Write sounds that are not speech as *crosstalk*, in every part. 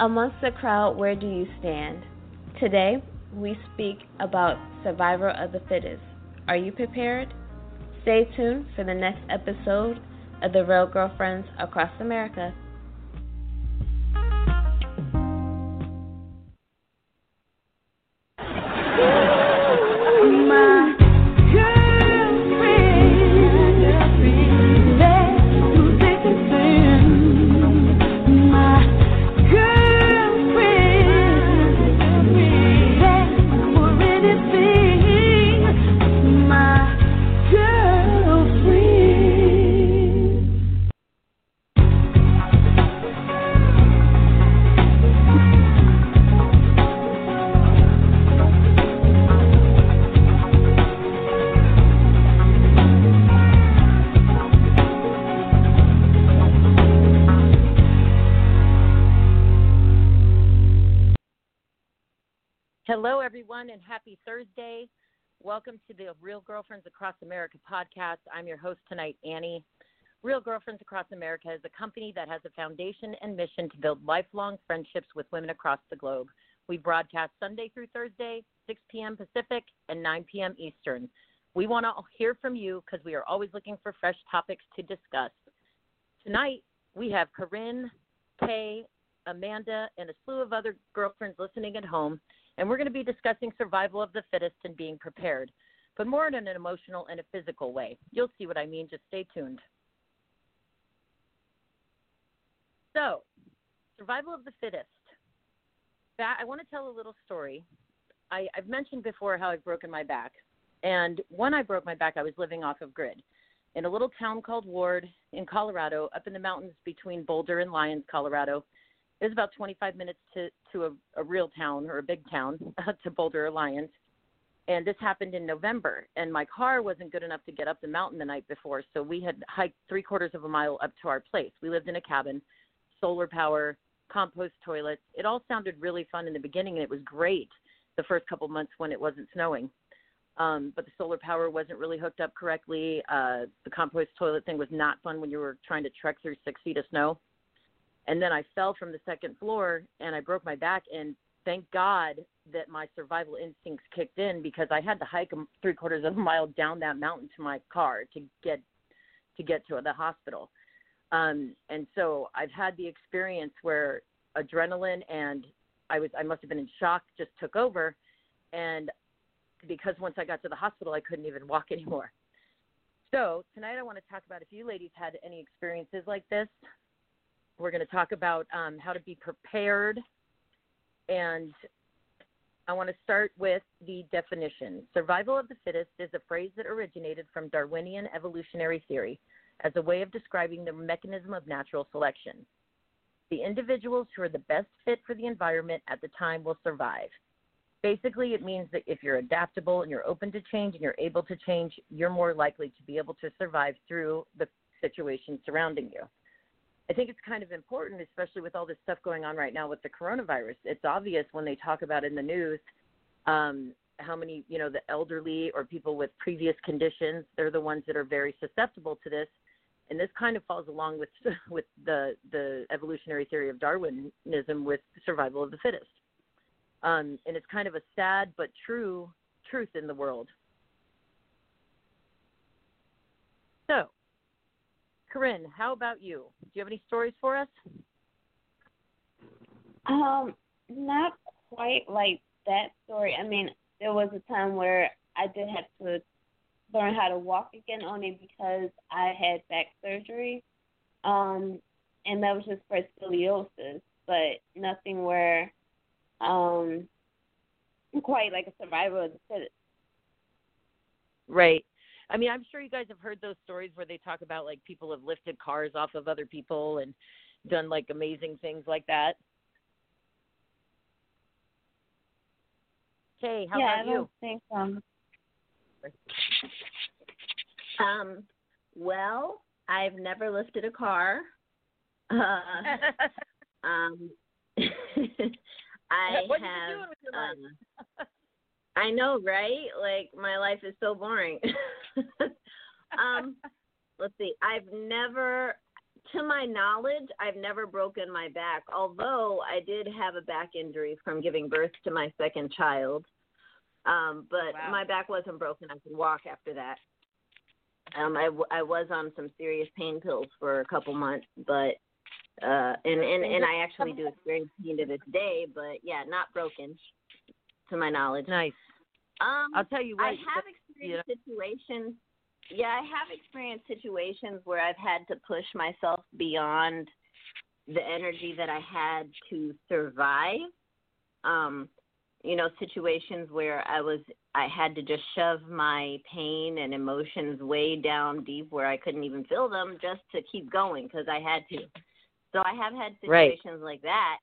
Amongst the crowd, where do you stand? Today, we speak about survival of the fittest. Are you prepared? Stay tuned for the next episode of The Real Girlfriends Across America. Everyone, and happy Thursday. Welcome to the Real Girlfriends Across America podcast. I'm your host tonight, Annie. Real Girlfriends Across America is a company that has a foundation and mission to build lifelong friendships with women across the globe. We broadcast Sunday through Thursday, 6 p.m. Pacific and 9 p.m. Eastern. We want to hear from you because we are always looking for fresh topics to discuss. Tonight, we have Corinne, Kay, Amanda, and a slew of other girlfriends listening at home and we're going to be discussing survival of the fittest and being prepared, but more in an emotional and a physical way. You'll see what I mean. Just stay tuned. So, survival of the fittest. I want to tell a little story. I, I've mentioned before how I've broken my back. And when I broke my back, I was living off of grid in a little town called Ward in Colorado, up in the mountains between Boulder and Lyons, Colorado it was about 25 minutes to to a, a real town or a big town *laughs* to Boulder Lyons. And this happened in November, and my car wasn't good enough to get up the mountain the night before, so we had hiked three quarters of a mile up to our place. We lived in a cabin, solar power, compost toilets. It all sounded really fun in the beginning, and it was great the first couple months when it wasn't snowing. Um, but the solar power wasn't really hooked up correctly. Uh, the compost toilet thing was not fun when you were trying to trek through six feet of snow and then I fell from the second floor and I broke my back and thank God that my survival instincts kicked in because I had to hike three quarters of a mile down that mountain to my car to get to get to the hospital. Um, and so I've had the experience where adrenaline and I was I must have been in shock just took over, and because once I got to the hospital I couldn't even walk *laughs* anymore. So tonight I want to talk about if you ladies had any experiences like this we're going to talk about um, how to be prepared. And I want to start with the definition. Survival of the fittest is a phrase that originated from Darwinian evolutionary theory as a way of describing the mechanism of natural selection. The individuals who are the best fit for the environment at the time will survive. Basically, it means that if you're adaptable and you're open to change and you're able to change, you're more likely to be able to survive through the situation surrounding you. I think it's kind of important, especially with all this stuff going on right now with the coronavirus. It's obvious when they talk about in the news um, how many, you know, the elderly or people with previous conditions, they're the ones that are very susceptible to this. And this kind of falls along with *laughs* with the the evolutionary theory of Darwinism with survival of the fittest. Um, and it's kind of a sad but true truth in the world. So, Corinne, how about you? Do you have any stories for us? Um, not quite like that story. I mean, there was a time where I did have to learn how to walk again only because I had back surgery. Um, and that was just for scoliosis, but nothing where um quite like a survivor of the fittest. Right. I mean, I'm sure you guys have heard those stories where they talk about like people have lifted cars off of other people and done like amazing things like that. Hey, how yeah, about you? I think um um well, I've never lifted a car. Uh, *laughs* um *laughs* I what have you doing with your life? I know, right? Like my life is so boring. *laughs* um, *laughs* let's see. I've never, to my knowledge, I've never broken my back. Although I did have a back injury from giving birth to my second child, um, but Wow. my back wasn't broken. I could walk after that. Um, I, w- I was on some serious pain pills for a couple months, but uh, and and and I actually do *laughs* experience pain to this day. But yeah, not broken, to my knowledge. Nice. Um, I'll tell you what. I have experienced situations. Yeah, I have experienced situations where I've had to push myself beyond the energy that I had to survive. Um, you know, situations where I was I had to just shove my pain and emotions way down deep where I couldn't even feel them just to keep going because I had to. So I have had Right. situations like that.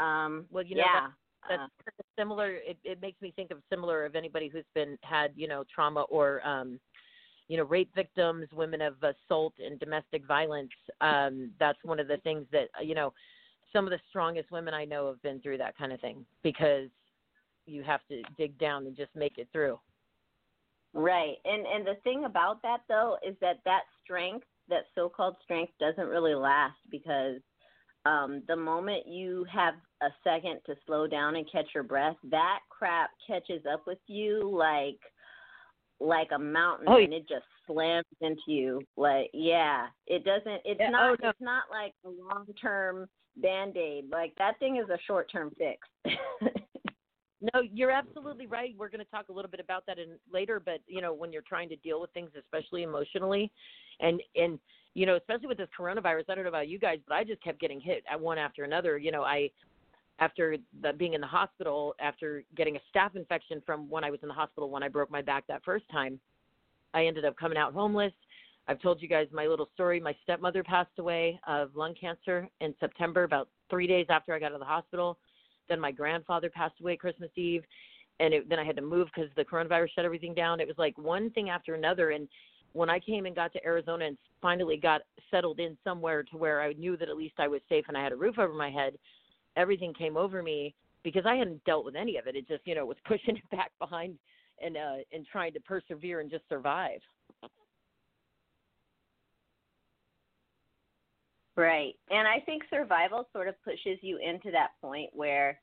Um, Well, you know, yeah. That's uh, kind of similar it, it makes me think of similar of anybody who's been had you know trauma or um you know rape victims women of assault and domestic violence um that's one of the things that you know some of the strongest women i know have been through that kind of thing because you have to dig down and just make it through Right. And and the thing about that though is that that strength, that so-called strength doesn't really last because um the moment you have a second to slow down and catch your breath, that crap catches up with you like like a mountain Oh, and it just slams into you. Like yeah, it doesn't it's Yeah, oh, not oh, no. it's not like a long-term band-aid. Like that thing is a short-term fix. *laughs* No, you're absolutely right. We're going to talk a little bit about that in later, but you know, when you're trying to deal with things, especially emotionally, and and you know, especially with this coronavirus, I don't know about you guys, but I just kept getting hit at one after another. You know, I after the, being in the hospital, after getting a staph infection from when I was in the hospital when I broke my back that first time, I ended up coming out homeless. I've told you guys my little story. My stepmother passed away of lung cancer in September, about three days after I got out of the hospital. Then my grandfather passed away Christmas Eve, and it, then I had to move because the coronavirus shut everything down. It was like one thing after another. And when I came and got to Arizona and finally got settled in somewhere to where I knew that at least I was safe and I had a roof over my head, everything came over me because I hadn't dealt with any of it. It just you know was pushing it back behind and uh and trying to persevere and just survive. Right. And I think survival sort of pushes you into that point where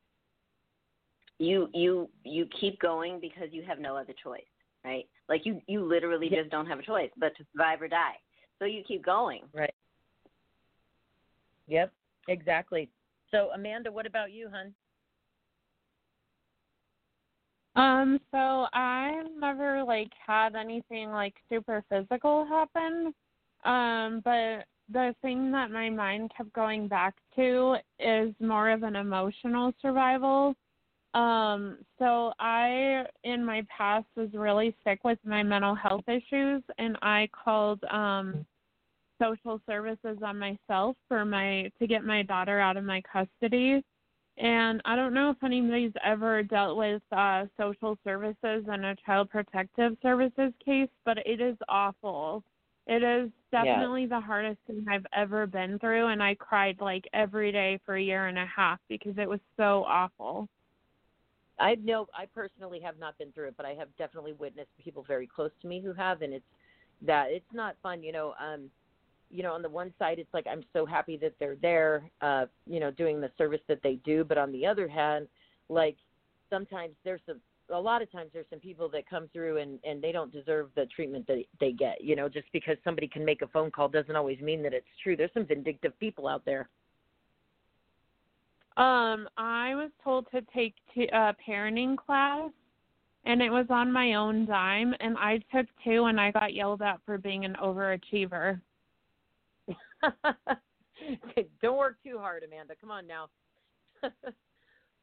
you you you keep going because you have no other choice, right? Like you you literally Yeah. just don't have a choice but to survive or die. So you keep going. Right. Yep. Exactly. So Amanda, what about you, hun? Um, so I've never like had anything like super physical happen. Um, but the thing that my mind kept going back to is more of an emotional survival. Um, so I in my past was really sick with my mental health issues and I called um social services on myself for my to get my daughter out of my custody. And I don't know if anybody's ever dealt with uh, social services and a child protective services case, but it is awful. It is definitely the hardest thing I've ever been through, and I cried like every day for a year and a half because it was so awful. I know I personally have not been through it, but I have definitely witnessed people very close to me who have, and it's that it's not fun. You know, um, you know, on the one side, it's like I'm so happy that they're there, uh, you know, doing the service that they do, but on the other hand, like sometimes there's some a lot of times there's some people that come through and and they don't deserve the treatment that they get you know just because somebody can make a phone call doesn't always mean that it's true. There's some vindictive people out there. Um, I was told to take t- a parenting class, and it was on my own dime, and I took two, and I got yelled at for being an overachiever. *laughs* Don't work too hard, Amanda. Come on now. *laughs*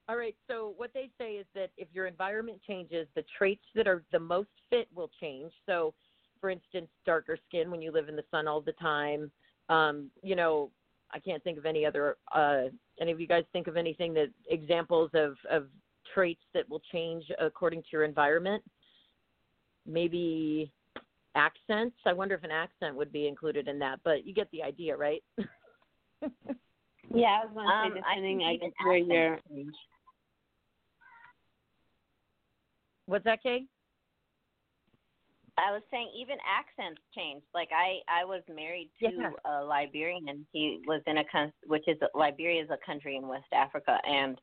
All right. So what they say is that if your environment changes, the traits that are the most fit will change. So, for instance, darker skin when you live in the sun all the time. Um, you know, I can't think of any other. Uh, any of you guys think of anything that examples of of traits that will change according to your environment? Maybe accents. I wonder if an accent would be included in that, but you get the idea, right? *laughs* Yeah, I was gonna Um, say I depending, think I even guess, where accents you're. change. What's that, Kay? I was saying even accents change. Like I, I was married to Yeah. a Liberian. He was in a coun- which is Liberia is a country in West Africa, and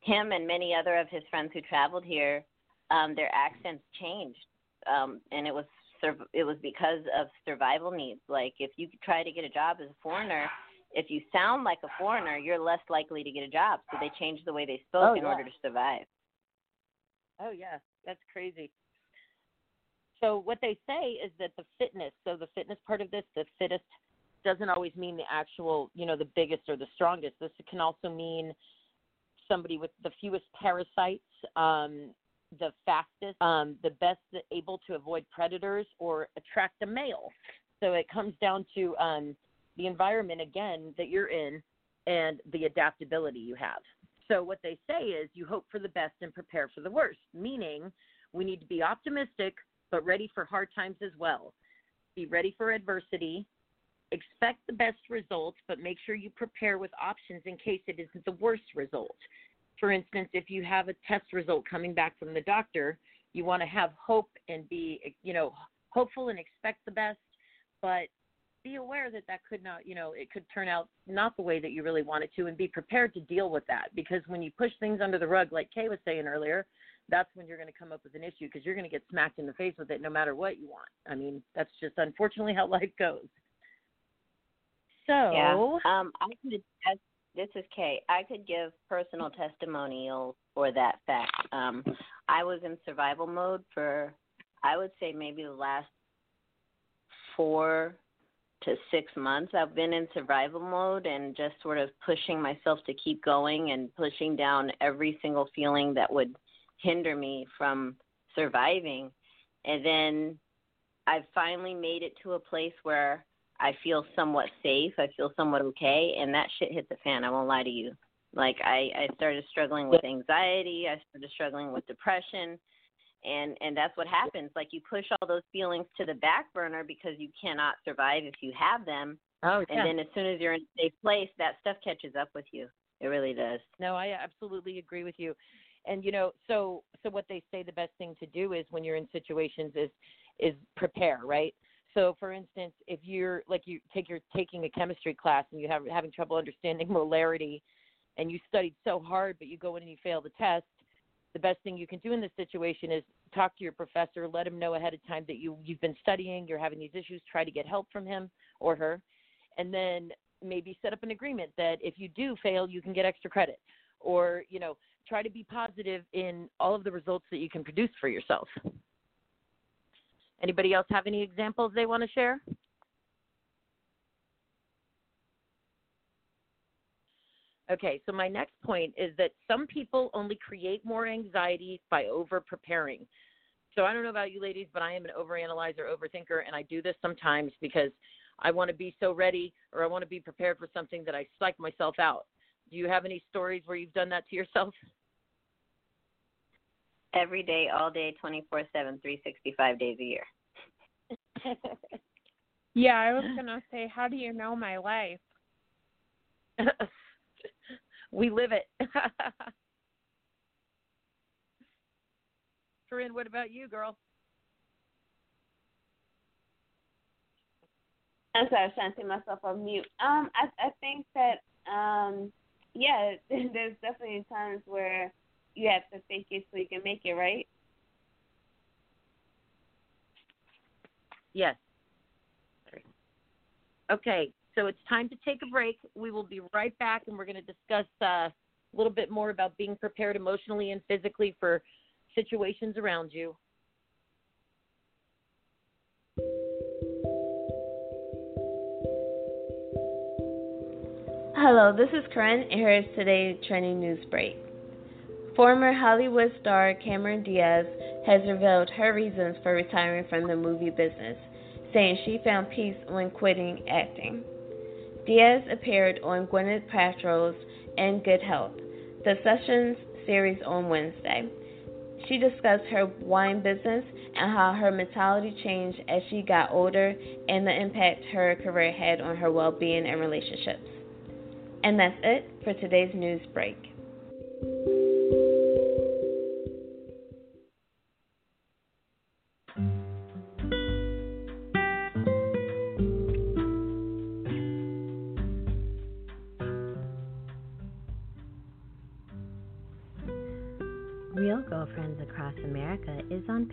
him and many other of his friends who traveled here, um, their accents changed, um, and it was sur- it was because of survival needs. Like if you try to get a job as a foreigner, if you sound like a foreigner, you're less likely to get a job. So they changed the way they spoke Oh, in yeah. order to survive. Oh yeah, that's crazy. So what they say is that the fitness, so the fitness part of this, the fittest doesn't always mean the actual, you know, the biggest or the strongest. This can also mean somebody with the fewest parasites, um, the fastest, um, the best able to avoid predators or attract a male. So it comes down to um, the environment again that you're in and the adaptability you have. So what they say is you hope for the best and prepare for the worst, meaning we need to be optimistic but ready for hard times as well. Be ready for adversity. Expect the best results, but make sure you prepare with options in case it isn't the worst result. For instance, if you have a test result coming back from the doctor, you want to have hope and be, you know, hopeful and expect the best, but be aware that that could not, you know, it could turn out not the way that you really want it to, and be prepared to deal with that. Because when you push things under the rug, like Kay was saying earlier, that's when you're going to come up with an issue because you're going to get smacked in the face with it no matter what you want. I mean, that's just unfortunately how *laughs* life goes. So, Yeah. Um, I could. As, this is Kay. I could give personal testimonial for that fact. Um, I was in survival mode for, I would say maybe the last four to six months. I've been in survival mode and just sort of pushing myself to keep going and pushing down every single feeling that would hinder me from surviving. And then I finally made it to a place where I feel somewhat safe. I feel somewhat okay, and that shit hit the fan. I won't lie to you. Like I, I started struggling with anxiety. I started struggling with depression, and and that's what happens. Like you push all those feelings to the back burner because you cannot survive if you have them. oh, yeah. And then as soon as you're in a safe place, that stuff catches up with you. It really does. No, I absolutely agree with you. And you know, so so what they say the best thing to do is when you're in situations is is prepare, right? So for instance, if you're like you take you're taking a chemistry class and you have having trouble understanding *laughs* molarity and you studied so hard but you go in and you fail the test, the best thing you can do in this situation is talk to your professor, let him know ahead of time that you you've been studying, you're having these issues, try to get help from him or her, and then maybe set up an agreement that if you do fail, you can get extra credit, or you know try to be positive in all of the results that you can produce for yourself. Anybody else have any examples they want to share? Okay, so my next point is that some people only create more anxiety by over preparing. So I don't know about you ladies, but I am an overanalyzer, overthinker, and I do this sometimes because I want to be so ready or I want to be prepared for something that I psych myself out. Do you have any stories where you've done that to yourself? Every day, all day, 24 7, 365 days a year. *laughs* Yeah, I was gonna say, how do you know my life? *laughs* we live it. *laughs* Corinne, what about you, girl? I'm sorry, I was trying to take myself on mute. Um, I I think that um, yeah, there's definitely times where you have to fake it so you can make it, right? Yes. Okay, so it's time to take a break. We will be right back, and we're going to discuss uh, a little bit more about being prepared emotionally and physically for situations around you. Hello, this is Corinne, and here is today's trending news break. Former Hollywood star Cameron Diaz has revealed her reasons for retiring from the movie business, saying she found peace when quitting acting. Diaz appeared on Gwyneth Paltrow's In goop Health, the Sessions series on Wednesday. She discussed her wine business and how her mentality changed as she got older and the impact her career had on her well being and relationships. And that's it for today's news break.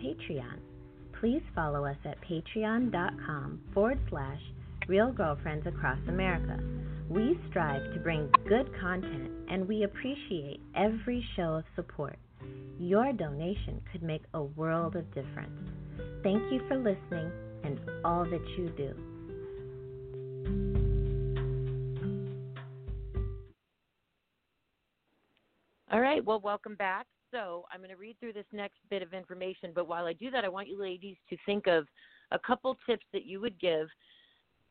Patreon. Please follow us at patreon.com forward slash Real Girlfriends Across America. We strive to bring good content and we appreciate every show of support. Your donation could make a world of difference. Thank you for listening and all that you do. All right, well, welcome back. So, I'm going to read through this next bit of information, but while I do that, I want you ladies to think of a couple tips that you would give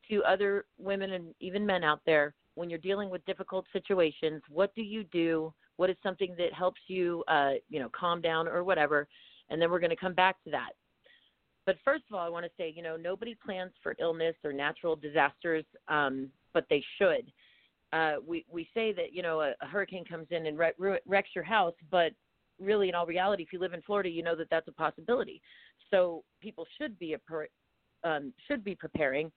to other women and even men out there when you're dealing with difficult situations. What do you do? What is something that helps you, uh, you know, calm down or whatever? And then we're going to come back to that. But first of all, I want to say, you know, nobody plans for illness or natural disasters, um, but they should. Uh, we we say that you know a, a hurricane comes in and wreck, wrecks your house, but really, in all reality, if you live in Florida, you know that that's a possibility. So people should be a, um, should be preparing.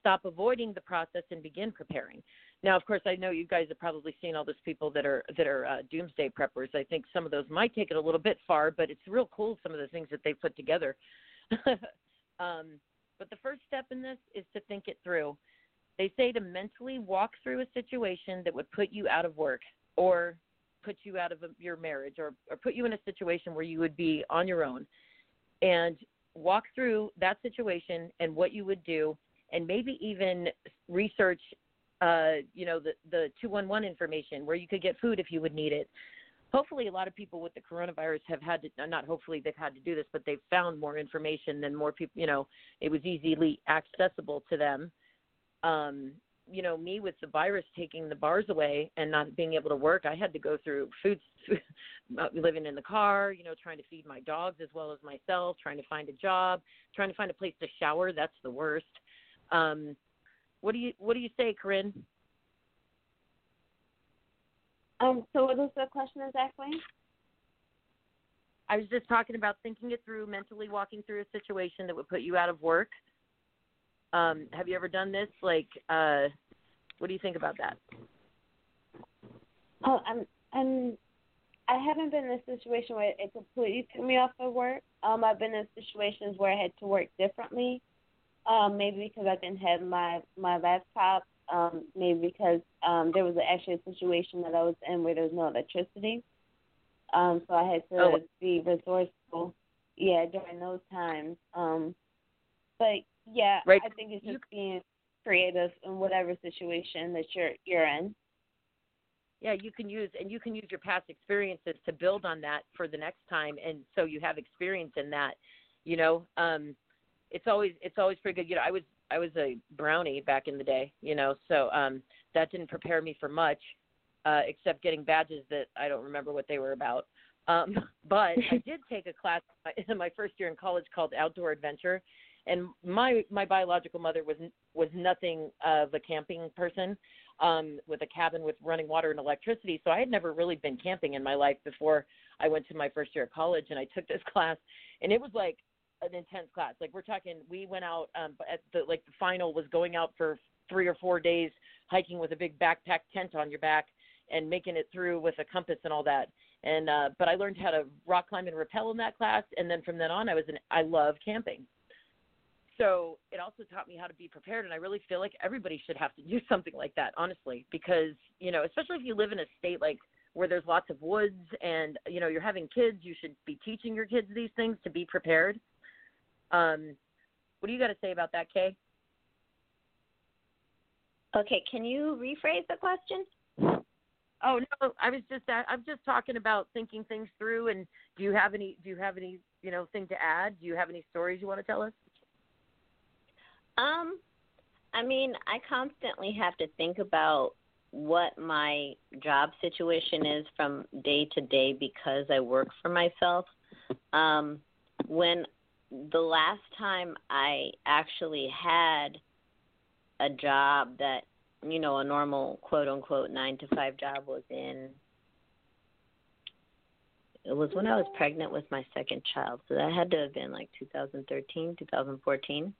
Stop avoiding the process and begin preparing. Now, of course, I know you guys have probably seen all those people that are that are uh, doomsday preppers. I think some of those might take it a little bit far, but it's real cool some of the things that they put together. *laughs* um, but the first step in this is to think it through. They say to mentally walk through a situation that would put you out of work or put you out of a, your marriage or, or put you in a situation where you would be on your own and walk through that situation and what you would do and maybe even research uh, you know the the 211 information where you could get food if you would need it. Hopefully a lot of people with the coronavirus have had to not hopefully they've had to do this but they've found more information than more people you know it was easily accessible to them. Um you know me with the virus taking the bars away and not being able to work i had to go through food *laughs* living in the car you know trying to feed my dogs as well as myself trying to find a job trying to find a place to shower that's the worst um what do you what do you say corinne um, so what was the question exactly? I was just talking about thinking it through, mentally walking through a situation that would put you out of work. Um, have you ever done this? Like, uh, what do you think about that? Oh, I'm, I'm, I haven't been in a situation where it completely took me off of work. Um, I've been in situations where I had to work differently. Um, maybe because I didn't have my my laptop um, maybe because um, there was actually a situation that I was in where there was no electricity. Um, so I had to oh. be resourceful, yeah, during those times. Um, but yeah, right. I think it's just you, being creative in whatever situation that you're you're in. Yeah, you can use and you can use your past experiences to build on that for the next time, and so you have experience in that. You know, um, it's always it's always pretty good. You know, I was I was a brownie back in the day, you know, so um that didn't prepare me for much, uh, except getting badges that I don't remember what they were about. Um, *laughs* but I did take a class in my first year in college called Outdoor Adventure, and my my biological mother was was nothing of a camping person, um, with a cabin with running water and electricity. So I had never really been camping in my life before I went to my first year of college, and I took this *laughs* class, and it was like an intense class. Like we're talking, we went out um, at the like the final was going out for three or four days hiking with a big backpack tent on your back and making it through with a compass and all that. And uh, but I learned how to rock climb and rappel in that class, and then from then on, I was an I love camping. So it also taught me how to be prepared, and I really feel like everybody should have to do *laughs* something like that, honestly, because you know, especially if you live in a state like where there's lots of woods and you know you're having kids, you should be teaching your kids these things to be prepared um, what do you got to say about that, Kay? Okay, can you rephrase the question? Oh no, I was just I'm just talking about thinking things through. And do you have any do you have any you know thing to add? Do you have any stories you want to tell us? Um, I mean, I constantly have to think about what my job situation is from day to day because I work for myself. Um, when the last time I actually had a job that, you know, a normal quote unquote nine to five job was in it was when I was pregnant with my second child. So that had to have been like 2013, 2014.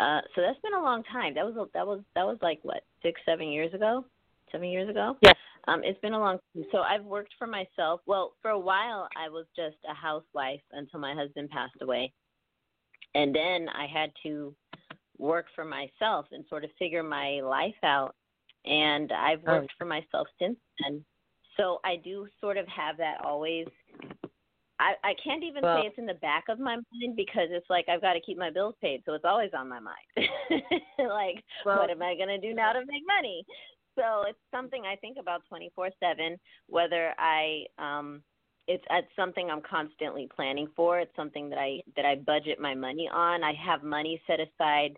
Uh, so that's been a long time. That was that was that was like what six, seven years ago. seven years ago. Yes. Um, it's been a long time. So I've worked for myself. Well, for a while I was just a housewife until my husband passed away. And then I had to work for myself and sort of figure my life out. And I've Oh. worked for myself since then. So I do sort of have that always I, I can't even Well- say it's in the back of my mind because it's like I've got to keep my bills paid, so it's always on my mind. *laughs* like, Well- what am I going to do now to make money? So it's something I think about 24/7 whether I um it's it's something I'm constantly planning for. It's something that I that I budget my money on. I have money set aside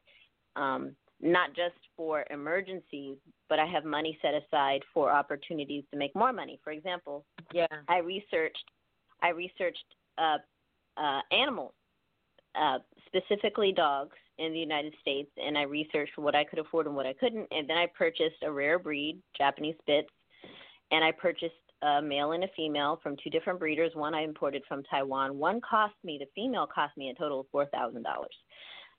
um not just for emergencies, but I have money set aside for opportunities to make more money. For example, Yeah. I researched I researched uh, uh, animals, uh, specifically dogs in the United States, and I researched what I could afford and what I couldn't. And then I purchased a rare breed, Japanese Spitz, and I purchased a male and a female from two different breeders. One I imported from Taiwan. One cost me the female cost me a total of four thousand dollars.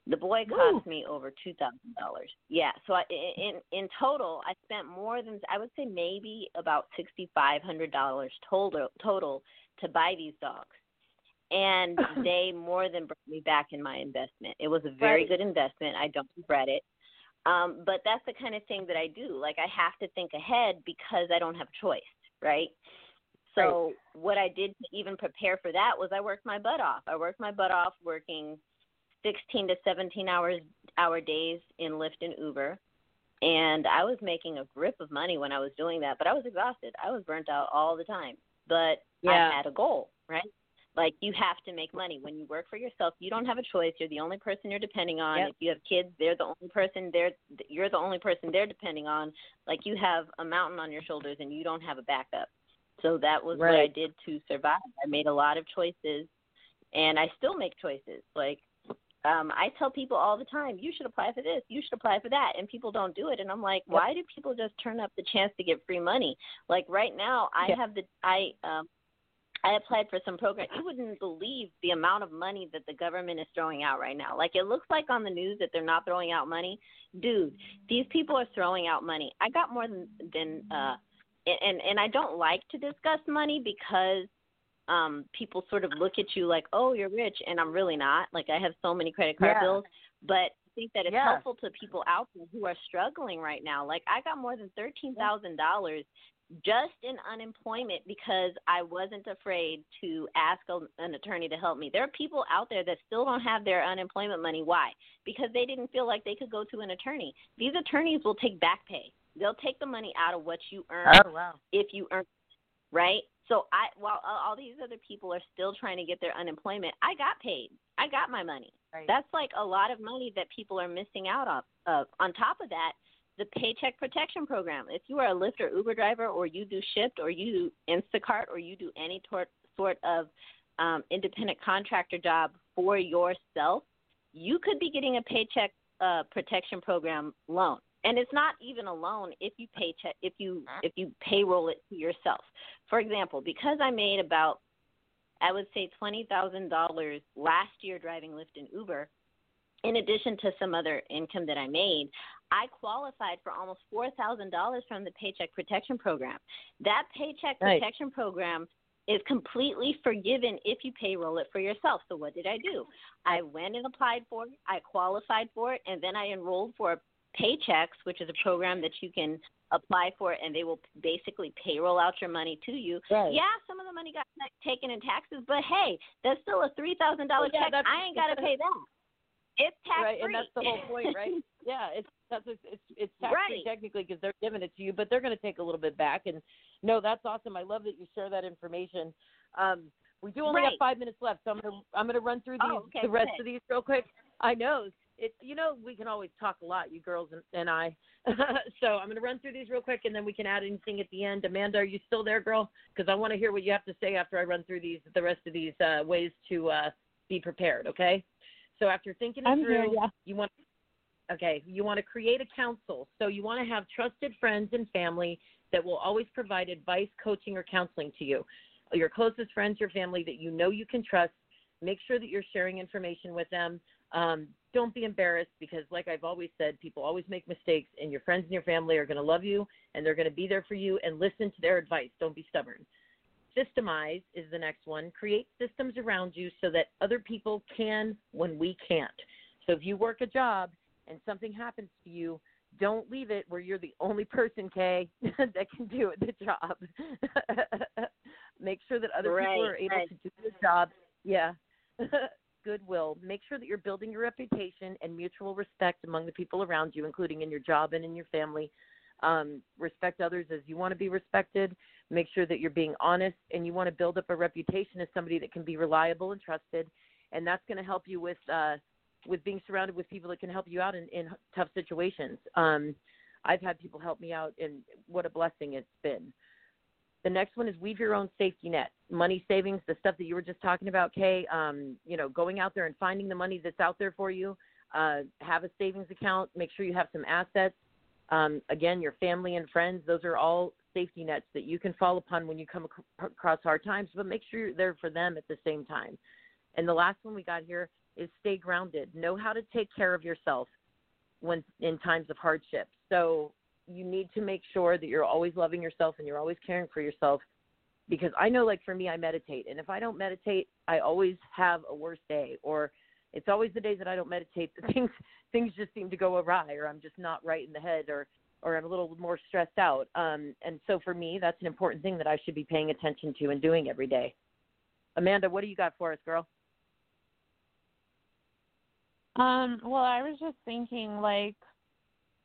The boy cost me over two thousand dollars. Yeah, so I, in in total, I spent more than I would say maybe about sixty five hundred dollars total total to buy these dogs, and *laughs* they more than brought me back in my investment. It was a very Right. good investment. I don't regret it. Um, but that's the kind of thing that I do. Like I have to think ahead because I don't have a choice, right? So what I did to even prepare for that was I worked my butt off. I worked my butt off working 16 to 17 hours hour days in Lyft and Uber. And I was making a grip of money when I was doing that, but I was exhausted. I was burnt out all the time. But Yeah. I had a goal, right? Like you have to make money. When you work for yourself, you don't have a choice. You're the only person you're depending on. Yep. If you have kids, they're the only person they're you're the only person they're depending on. Like you have a mountain on your shoulders and you don't have a backup. So that was what I did to survive. I made a lot of choices and I still make choices. Like um I tell people all the time, you should apply for this, you should apply for that, and people don't do it and I'm like, why do people just turn up the chance to get free money? Like right now, I Yeah. have the I um I applied for some program. You wouldn't believe the amount of money that the government is throwing out right now. Like it looks like on the news that they're not throwing out money. Dude, these people are throwing out money. I got more than than uh and and I don't like to discuss money because um people sort of look at you like, "Oh, you're rich," and I'm really not. Like I have so many credit card Yeah. bills, but I think that it's Yeah. helpful to people out there who are struggling right now. Like I got more than $13,000 just in unemployment because I wasn't afraid to ask a, an attorney to help me. There are people out there that still don't have their unemployment money. Why? Because they didn't feel like they could go to an attorney. These attorneys will take back pay. They'll take the money out of what you earn Oh wow. if you earn right so i while all these other people are still trying to get their unemployment i got paid. I got my money. Right. that's like a lot of money that people are missing out of, of on top of that the paycheck protection program. If you are a lyft or uber driver or you do Shipt or you do instacart or you do any tor- sort of um, independent contractor job for yourself you could be getting a paycheck uh, protection program loan and it's not even a loan if you pay check if you mm-hmm. if you payroll it to yourself. For example, because I made about I would say twenty thousand dollars last year driving Lyft and Uber, in addition to some other income that I made, I qualified for almost four thousand dollars from the Paycheck Protection Program. That Paycheck. Protection Program is completely forgiven if you payroll it for yourself. So what did I do? I went and applied for it, I qualified for it, and then I enrolled for Paychex, which is a program that you can apply for, and they will basically payroll out your money to you. Right. Yeah, some of the money got taken in taxes, but hey, that's still a three thousand dollar Well, yeah, check. I ain't got to pay that. It's tax right, free. and that's the whole point, right? *laughs* yeah, it's that's it's it's, it's tax free Right. technically because they're giving it to you, but they're going to take a little bit back. And no, that's awesome. I love that you share that information. Um, we do only have five minutes left, so I'm gonna I'm gonna run through these Oh, okay, the rest of these real quick. I know it's you know we can always talk a lot, you girls and, and I. *laughs* so I'm gonna run through these real quick, and then we can add anything at the end. Amanda, are you still there, girl? Because I want to hear what you have to say after I run through these the rest of these uh, ways to uh, be prepared. Okay. So after thinking it I'm through, here, yeah. you want okay you want to create a council so you want to have trusted friends and family that will always provide advice coaching or counseling to you your closest friends your family that you know you can trust make sure that you're sharing information with them um, don't be embarrassed because, like I've always said, people always make mistakes, and your friends and your family are going to love you and they're going to be there for you and listen to their advice. Don't be stubborn. Systemize is the next one. Create systems around you so that other people can when we can't. So if you work a job and something happens to you, don't leave it where you're the only person, Kay, *laughs* that can do the job. *laughs* Make sure that other right, people are able right. to do the job. Yeah. *laughs* Goodwill. Make sure that you're building your reputation and mutual respect among the people around you, including in your job and in your family. Um, respect others as you want to be respected. Make sure that you're being honest and you want to build up a reputation as somebody that can be reliable and trusted. And that's going to help you with uh, with being surrounded with people that can help you out in, in tough situations. Um, I've had people help me out, and what a blessing it's been. The next one is weave your own safety net, money savings, the stuff that you were just talking about, Kay. Um, you know, going out there and finding the money that's out there for you. Uh, have a savings account. Make sure you have some assets. Um, again, your family and friends; those are all safety nets that you can fall upon when you come ac- across hard times. But make sure you're there for them at the same time. And the last one we got here is stay grounded. Know how to take care of yourself when in times of hardship. So you need to make sure that you're always loving yourself and you're always caring for yourself because I know like for me I meditate and if I don't meditate I always have a worse day or it's always the days that I don't meditate *laughs* that things things just seem to go awry or I'm just not right in the head or or I'm a little more stressed out. Um and so for me that's an important thing that I should be paying attention to and doing every day. Amanda, what do you got for us, girl? Um, well, I was just thinking like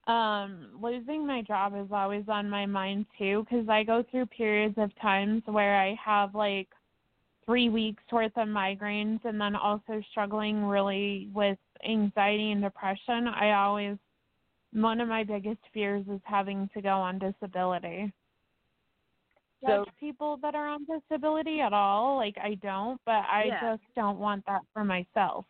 um losing my job is always on my mind too cuz I go through periods of times where I have like 3 weeks worth of migraines and then also struggling really with anxiety and depression. I always one of my biggest fears is having to go on disability. So- Judge people that are on disability at all, like I don't, but I Yeah. just don't want that for myself.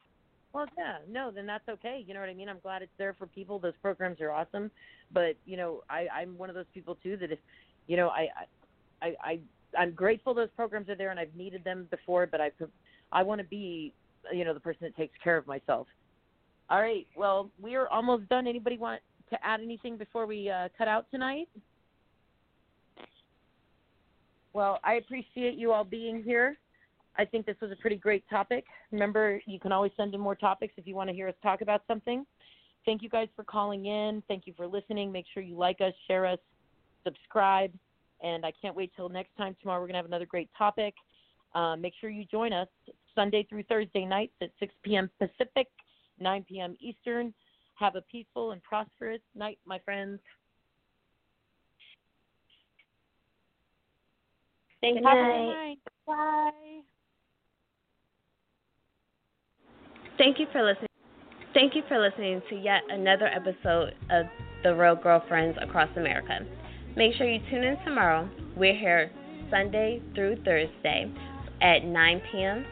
Well, yeah, no, then that's okay. You know what I mean? I'm glad it's there for people. Those programs are awesome, but you know, I, I'm one of those people too that if, you know, I, I, I, I'm grateful those programs are there and I've needed them before, but I, I want to be, you know, the person that takes care of myself. All right, well, we are almost done. Anybody want to add anything before we uh, cut out tonight? Well, I appreciate you all being here. I think this was a pretty great topic. Remember, you can always send in more topics if you want to hear us talk about something. Thank you guys for calling in. Thank you for listening. Make sure you like us, share us, subscribe. And I can't wait till next time. Tomorrow, we're going to have another great topic. Uh, make sure you join us Sunday through Thursday nights at 6 p.m. Pacific, 9 p.m. Eastern. Have a peaceful and prosperous night, my friends. Thank Good you. Have a good night. night. Bye. Thank you for listening. Thank you for listening to yet another episode of The Real Girlfriends Across America. Make sure you tune in tomorrow. We're here Sunday through Thursday at 9 p.m.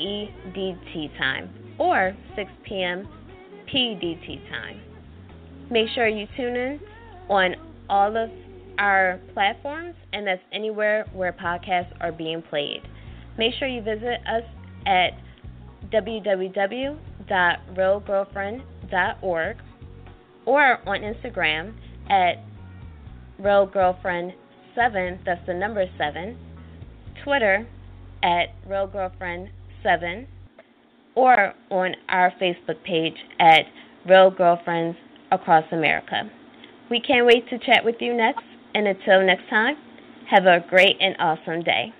EDT time or 6 p.m. PDT time. Make sure you tune in on all of our platforms, and that's anywhere where podcasts are being played. Make sure you visit us at www.realgirlfriend.org or on Instagram at realgirlfriend7, that's the number 7, Twitter at realgirlfriend7, or on our Facebook page at Real Girlfriends Across America. We can't wait to chat with you next, and until next time, have a great and awesome day.